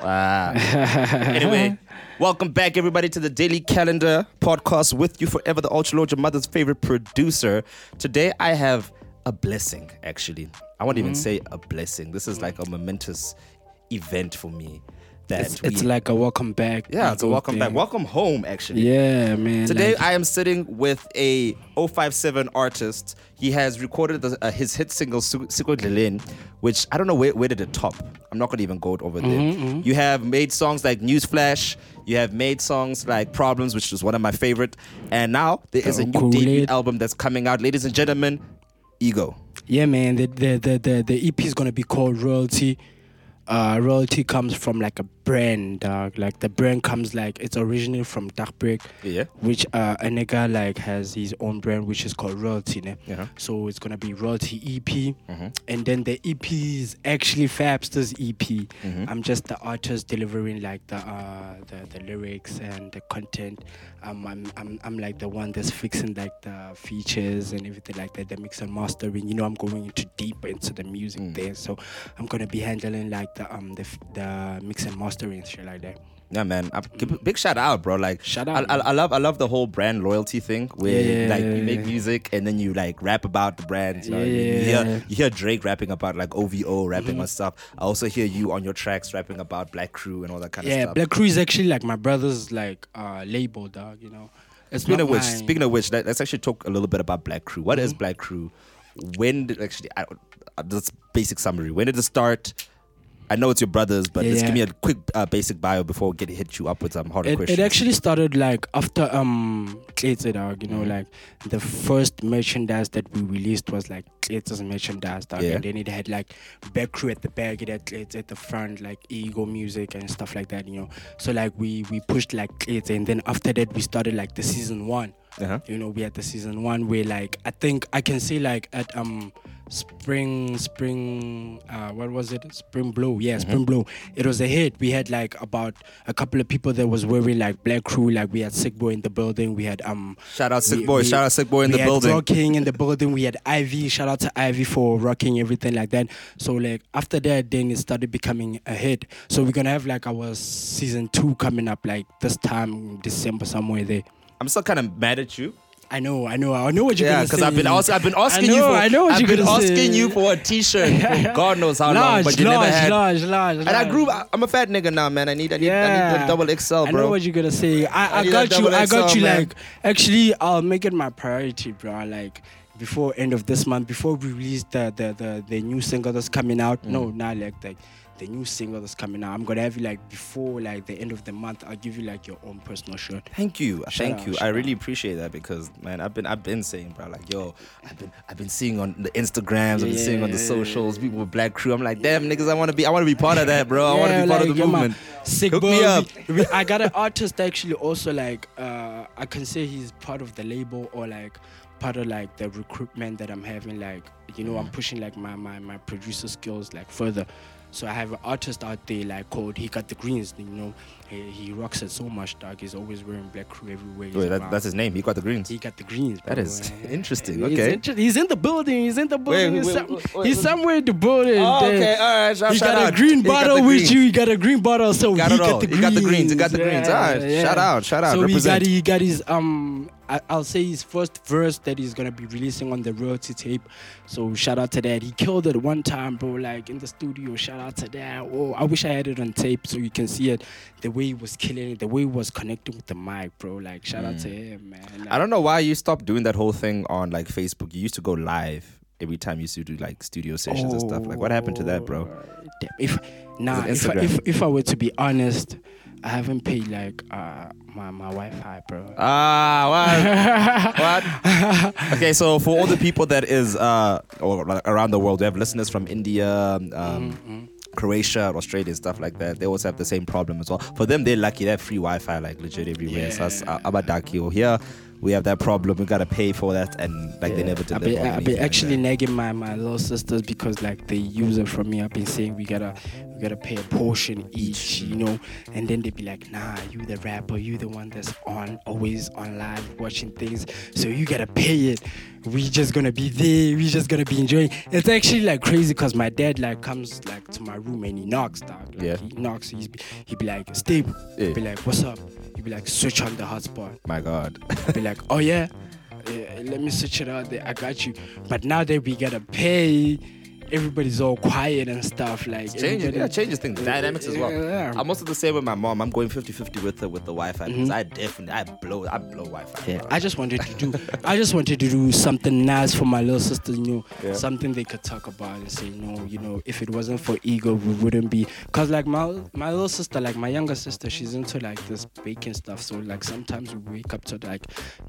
Ah. anyway, welcome back, everybody, to the Daily Calendar podcast with you forever, the Ultra Lord, your mother's favorite producer. Today, I have a blessing, actually. I won't even say a blessing. This is like a momentous event for me. That It's, it's like a welcome back. yeah, it's a welcome back. Welcome home, actually. Yeah, man. Today, like- I am sitting with a 057 artist. He has recorded the, uh, his hit single Siko Dleleni, which I don't know where, where did it top. I'm not going to even go over there. Mm-hmm, You have made songs like Newsflash. You have made songs like Problems, which is one of my favorite. And now there is a new debut album that's coming out. Ladies and gentlemen, Ego. yeah, man. The the the the, the EP is gonna be called Royalty. Uh, royalty comes from like a brand, dog. Like the brand comes like it's originally from Dark Yeah. which uh, a nigga like has his own brand which is called Royalty. Ne? Yeah. So it's gonna be Royalty EP, Mm-hmm. and then the EP is actually Fabster's EP. Mm-hmm. I'm just the artist delivering like the uh the, the lyrics and the content. Um, I'm I'm I'm like the one that's fixing like the features and everything like that, the mix and mastering. You know, I'm going into deep into the music Mm. there, so I'm gonna be handling like the um the the mix and mastering and shit like that. Yeah, man. I, big shout out, bro. Like, Shout out, I, man. I love, I love the whole brand loyalty thing, where Yeah, like you make music and then you like rap about the brands. You, know what I mean? Yeah, you yeah, hear, you hear Drake rapping about like OVO, rapping Mm-hmm. on stuff. I also hear you on your tracks rapping about Black Crew and all that kind of stuff. Yeah. Black Crew is actually like my brother's like uh label, dog. You know. It's Speaking of which, mine. speaking of which, let, us actually talk a little bit about Black Crew. What Mm-hmm. is Black Crew? When did actually? I, uh, this basic summary. When did it start? I know it's your brothers, but Yeah, just give me a quick uh, basic bio before we get hit you up with some harder it, questions. it actually started like after um dog, you know, Mhm. like the first merchandise that we released was like Klete's merchandise dog. Yeah. And then it had like back crew at the back, it had at the front, like ego music and stuff like that, you know. So like we we pushed like Klete and then after that we started like the season one. uh-huh. You know, we had the season one where like I think I can say like at um spring spring uh what was it spring blue yeah spring blue it was a hit we had like about a couple of people that was wearing like black crew like we had sick boy in the building we had um Shout out Sick we- Boy. we- Shout out Sick Boy in we the had building. rocking in the building we had ivy shout out to ivy for rocking everything like that so like after that then it started becoming a hit so we're gonna have like our season two coming up like this time december somewhere there I'm still kind of mad at you. I know, I know, I know what you're Yeah, gonna because say. I've been ask, I've been asking I know, you for I know what I've you're been gonna asking say. you for a T-shirt for God knows how long, large, but you large, never had. large, large, And I grew. I'm a fat nigga now, man. I need. I need. I need the double XL, bro. I know what you're gonna say. I, I I, got you. double I got you. man. Like, actually, I'll make it my priority, bro. Like, before end of this month, before we release the the the, the new single that's coming out. No, Mm. not like the the new single that's coming out. I'm gonna have you like before like the end of the month. I'll give you like your own personal shirt. Thank you, Shout thank out, you. I out. really appreciate that because man, I've been I've been saying, bro, like yo, I've been I've been seeing on the Instagrams, I've been seeing on the socials, people with Black Crew. I'm like, damn niggas, I want to be, I want to be part of that, bro. I want to be part of like, the yeah, man. movement. Sick Hook boy. me up. We- we- I got an artist actually also like uh I can say he's part of the label or like part of like the recruitment that I'm having like you know I'm Mm. pushing like my my my producer skills like further. So I have an artist out there like called He Got the Greens, you know. He, he rocks it so much, dog. He's always wearing black crew everywhere. Wait, that, that's his name. He got the greens. He got the greens. That bro. is Uh, interesting. He's, Okay. inter- he's in the building. He's in the building. wait, he's, wait, some- wait, wait, he's wait. somewhere in the building. Oh, okay, all right. Shout, He shout got out. a green He got bottle the with greens. you. He got a green bottle, so Got he got the He greens. got the greens. He got the greens. Yeah, All right. yeah. Shout out. Shout out. So he got he got his um I, I'll say his first verse that he's gonna be releasing on the royalty tape. So shout out to that. He killed it one time, bro. Like in the studio. Shout out to that. Oh, I wish I had it on tape so you can see it. The way he was killing it, the way he was connecting with the mic, bro. Like shout out to him, man. Mm. I don't know why you stopped doing that whole thing on like Facebook. You used to go live every time you used to do like studio sessions and stuff. Like, what happened to that, bro? Damn, If nah, if, if if I were to be honest, I haven't paid like uh my my Wi-Fi, bro. Ah, what? what? Okay, so for all the people that is uh or like around the world, we have listeners from India, um, Mm-hmm. Croatia, Australia, stuff like that. They also have the same problem as well. For them, they're lucky. They have free Wi-Fi like legit everywhere. So that's uh, Abadaki or here. We have that problem. We gotta pay for that, and like they never I've been, I've been like actually nagging my, my little sisters because like they use it from me. I've been saying we gotta we gotta pay a portion each, you know. And then they'd be like, nah, you the rapper, you the one that's on, always on live watching things, so you gotta pay it. We just gonna be there, we just gonna be enjoying. It's actually like crazy because my dad like comes like to my room and he knocks, dog. Like, Yeah. He knocks, he's, he'd be like, Steve, Yeah. he'd be like, what's up? He'd be like, switch on the hotspot. My God. I'd be like, oh yeah, yeah, let me switch it out there. I got you. But now that we gotta pay, everybody's all quiet and stuff. Like changes, everybody- yeah, changes things, dynamics as well. Yeah. I'm also the same with my mom. I'm going 50-50 with her with the Wi-Fi because I definitely I blow I blow Wi-Fi. Mm-hmm. Yeah, bro. I just wanted to do. I just wanted to do something nice for my little sister. You know, Yeah. something they could talk about and say, no, you know, if it wasn't for ego, we wouldn't be. Cause like my my little sister, like my younger sister, she's into like this baking stuff. So like sometimes we wake up to like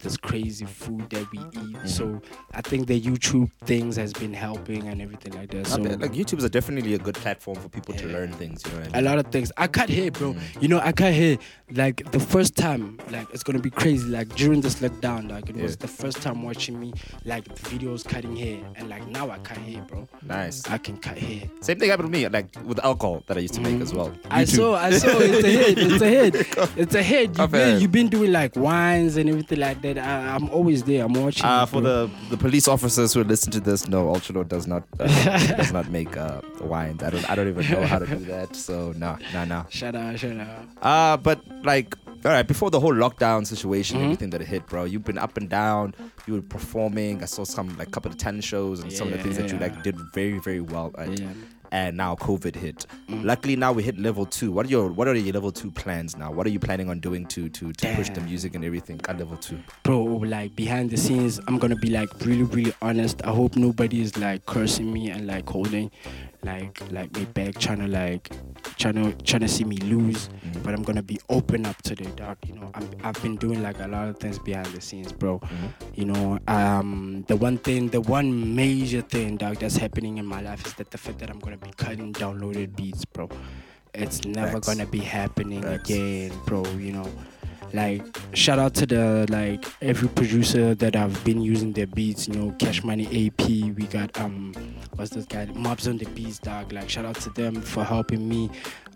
this crazy food that we eat. Mm-hmm. So I think the YouTube things has been helping and everything like that. I So like YouTube is a definitely a good platform for people to learn things. You know I a mean? lot of things. I cut hair, bro. Mm. You know, I cut hair. Like the first time, like it's gonna be crazy. Like during this lockdown, like it was the first time watching me like the videos cutting hair, and like now I cut hair, bro. Nice. I can cut hair. Same thing happened to me, like with alcohol that I used to make as well. Mm. I YouTube. saw, I saw. It's a head. It's a head. It's a head. You've been, you've been doing like wines and everything like that. I, I'm always there. I'm watching. Uh, for the the police officers who listen to this, no, Ultralord does not uh, does not make uh, wines. I don't I don't even know how to do that. So no, no, no. Shut up, shut up. Uh, but like, all right, before the whole lockdown situation, Mhm. everything that hit, bro, you've been up and down. You were performing. I saw some like couple of talent shows and some of the Yeah, things that you like did very very well. At. Yeah. And now COVID hit. Mm. Luckily now we hit level two. What are your what are your level two plans now? What are you planning on doing to to, to push the music and everything at level two? bro like behind the scenes i'm gonna be like really really honest i hope nobody is like cursing me and like holding like like me back trying to like trying to trying to see me lose Mhm. but i'm gonna be open up to the dark you know I'm, i've been doing like a lot of things behind the scenes bro Mhm. you know um the one thing the one major thing dog that's happening in my life is that the fact that i'm gonna be cutting downloaded beats bro it's never Facts. gonna be happening Facts. again bro you know like shout out to the like every producer that I've been using their beats, you know, Cash Money AP, we got um what's this guy? Mobs on the beats, dog. Like shout out to them for helping me.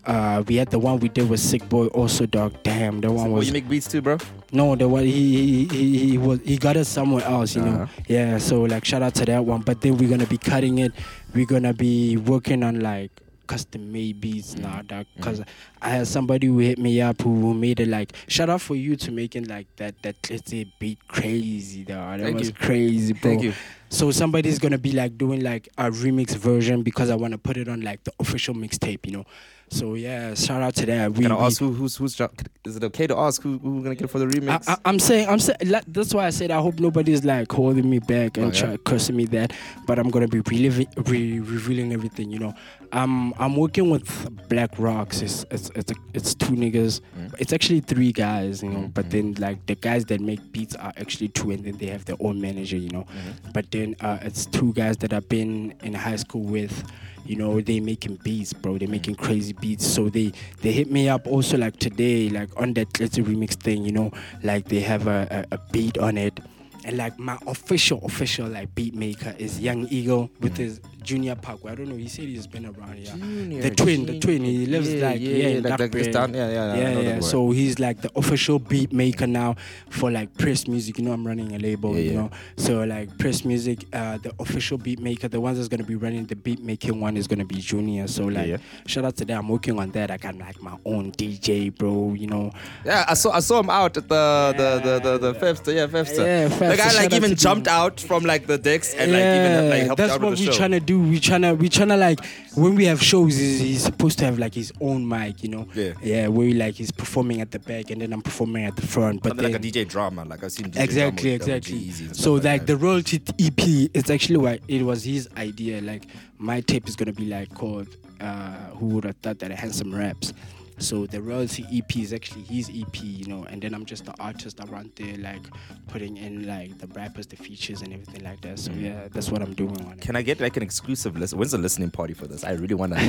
Uh we had the one we did with Sick Boy also dog. Damn, the one was you make beats too, bro? no the one he he, he he was he got us somewhere else, you know. Uh-huh. Yeah, so like shout out to that one. But then we're gonna be cutting it. We're gonna be working on like custom made beats mm. now, that mm. dog. Cause I had somebody who hit me up who made it like shout out for you to making like that that glitzy beat crazy, dog. That Thank was you. crazy, bro. Thank you. So somebody's gonna be like doing like a remix version because I wanna put it on like the official mixtape, you know. So yeah, shout out to that. We, Can I we- ask who, who's who's is it okay to ask who who we're gonna get for the remix? I, I'm saying, I'm saying, like, that's why I said I hope nobody's like holding me back and Oh, yeah? try cursing me that. But I'm gonna be reliving, re- revealing everything. You know, I'm I'm working with Black Rocks. It's it's it's, a, it's two niggas. Mm. It's actually three guys. You know, Mm, but mm. then like the guys that make beats are actually two, and then they have their own manager. You know, Mhm. but then uh, it's two guys that I've been in high school with. You know, they making beats, bro. They're making crazy beats. So they they hit me up also like today, like on that Let's remix thing. You know, like they have a, a, a beat on it. And like my official, official like beat maker is Young Eagle with his Junior Parkway. I don't know. He said he's been around. Yeah, Junior, the twin, the twin. He lives Yeah, like yeah, yeah, in like, like this down, yeah, yeah, Yeah, yeah. So he's like the official beat maker now for like Press Music. You know, I'm running a label. Yeah, you know, so like Press Music, uh, the official beat maker, the ones that's gonna be running the beat making one is gonna be Junior. So like, shout out to them. I'm working on that. I got like my own DJ, bro. You know, Yeah, I saw I saw him out at the the the the, the Fefster, yeah, Fefster. Yeah, the guy like even jumped out from like the decks and like even like helped that's out what we're trying to do. We trying to we trying to like when we have shows, he's, he's supposed to have like his own mic, you know. Yeah. Yeah, where like he's performing at the back and then I'm performing at the front. But then, like a DJ drama, like I've seen DJ exactly, exactly. So stuff like the royalty EP, it's actually why it was his idea. Like my tape is gonna be like called uh, "Who Would Have Thought That a Handsome Raps." So the royalty EP is actually his EP, you know, and then I'm just the artist around there, like putting in like the rappers, the features, and everything like that. So mm. yeah, that's what I'm doing on it. Can I get like an exclusive list? When's the listening party for this? I really want to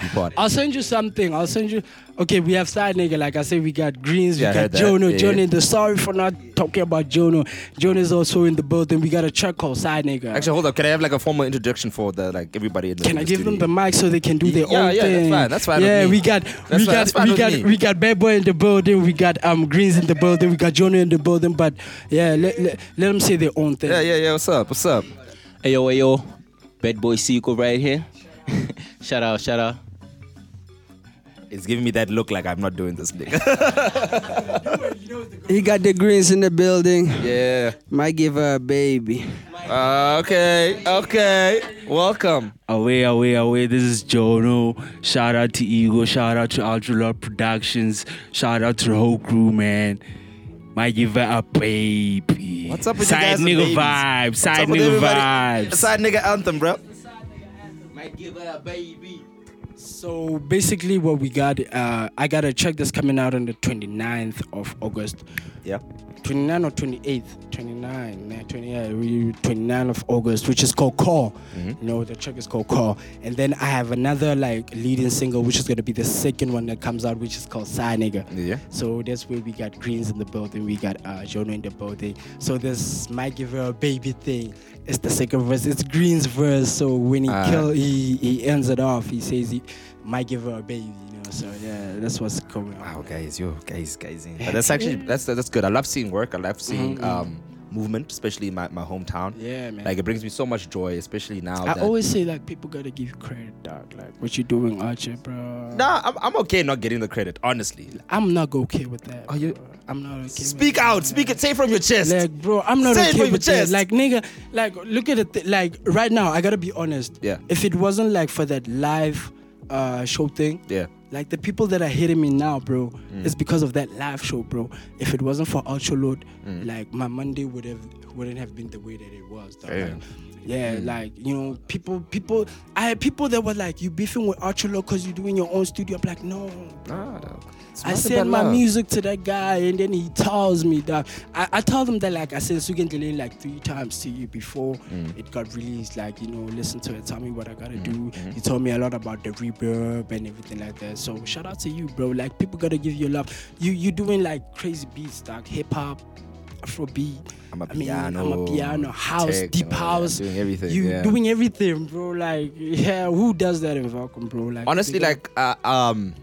be part. I'll send you something. I'll send you. Okay, we have side nigga. Like I said, we got Greens, Yeah, I we got heard that. Jono. Yeah, Jono in the sorry for not talking about Jono. Jono is also in the building. We got a track called Side Nigga. Actually, hold up. Can I have like a formal introduction for the like everybody in the Can I give them the mic so they can do their Yeah, own yeah, that's thing? fine, that's fine with Yeah, me. we got That's we fine, got that's fine we got me. we got Bad Boy in the building. We got um Greens in the building. We got Jono in the building. But yeah, let, let, let them say their own thing. Yeah, yeah, yeah. What's up? What's up? Hey yo, hey yo, bad boy Seiko right here. shout out, shout out. It's giving me that look like I'm not doing this, nigga. He got the greens in the building. yeah. Might give her a baby. Uh, okay. Okay. Welcome. Away, away, away. This is Jono. Shout out to Ego. Shout out to Ultra Lord Productions. Shout out to the whole crew, man. Might give her a baby. What's up with you Side guys and nigga babies? vibes. Side up nigga everybody? vibes. Side nigga anthem, bro. Might give her a baby. So basically, what we got, uh, I got a track that's coming out on the 29th of August. Yeah. 29 or 28th? 29, nah, 28, we- 29 of August, which is called Call. You know, the track is called Call. And then I have another like leading single, which is gonna be the second one that comes out, which is called Nigga. Yeah. So that's where we got Greens in the building, we got uh, Jono in the building. So this might give her a baby thing. It's the second verse. It's Green's verse. So when he Ah. kill, he he ends it off. He says he might give her a baby. So yeah, that's what's going on. Wow, guys, yo, guys, guys. But that's actually that's that's good. I love seeing work. I love seeing Mhm. um movement, especially in my, my hometown. Yeah, man. Like it brings me so much joy, especially now. I that, always say like people gotta give credit, dog. Like what you doing, Archer, bro. Nah, I'm, I'm okay not getting the credit, honestly. I'm not okay with that. Are you- bro. I'm not okay. Speak out, that. speak it, say it from your chest. Like, bro, I'm not Say okay from your with that. chest. Like, nigga, like, look at it. Th- like, right now, I gotta be honest. Yeah. If it wasn't like for that live uh, show thing, yeah. Like the people that are hitting me now, bro, Mm. it's because of that live show, bro. If it wasn't for Ultra Lord, Mm. like my Monday would have wouldn't have been the way that it was. Like, yeah, Mm. like you know, people, people. I had people that were like, "You beefing with Ultra Lord because you're doing your own studio." I'm like, no, Nah. I send my love. music to that guy and then he tells me that I, I told him that like I said Sugandele like three times to you before Mm. it got released. Like, you know, listen to it, tell me what I gotta do. mhm. He told me a lot about the reverb and everything like that. So shout out to you, bro. Like people gotta give you love. You you doing like crazy beats, dog, hip hop, Afrobeat. I'm a I mean, piano. I'm a piano, house, tech, deep and all that. house. doing everything. You yeah. doing everything, bro. Like, yeah, who does that in Welkom, bro? Like honestly like uh, um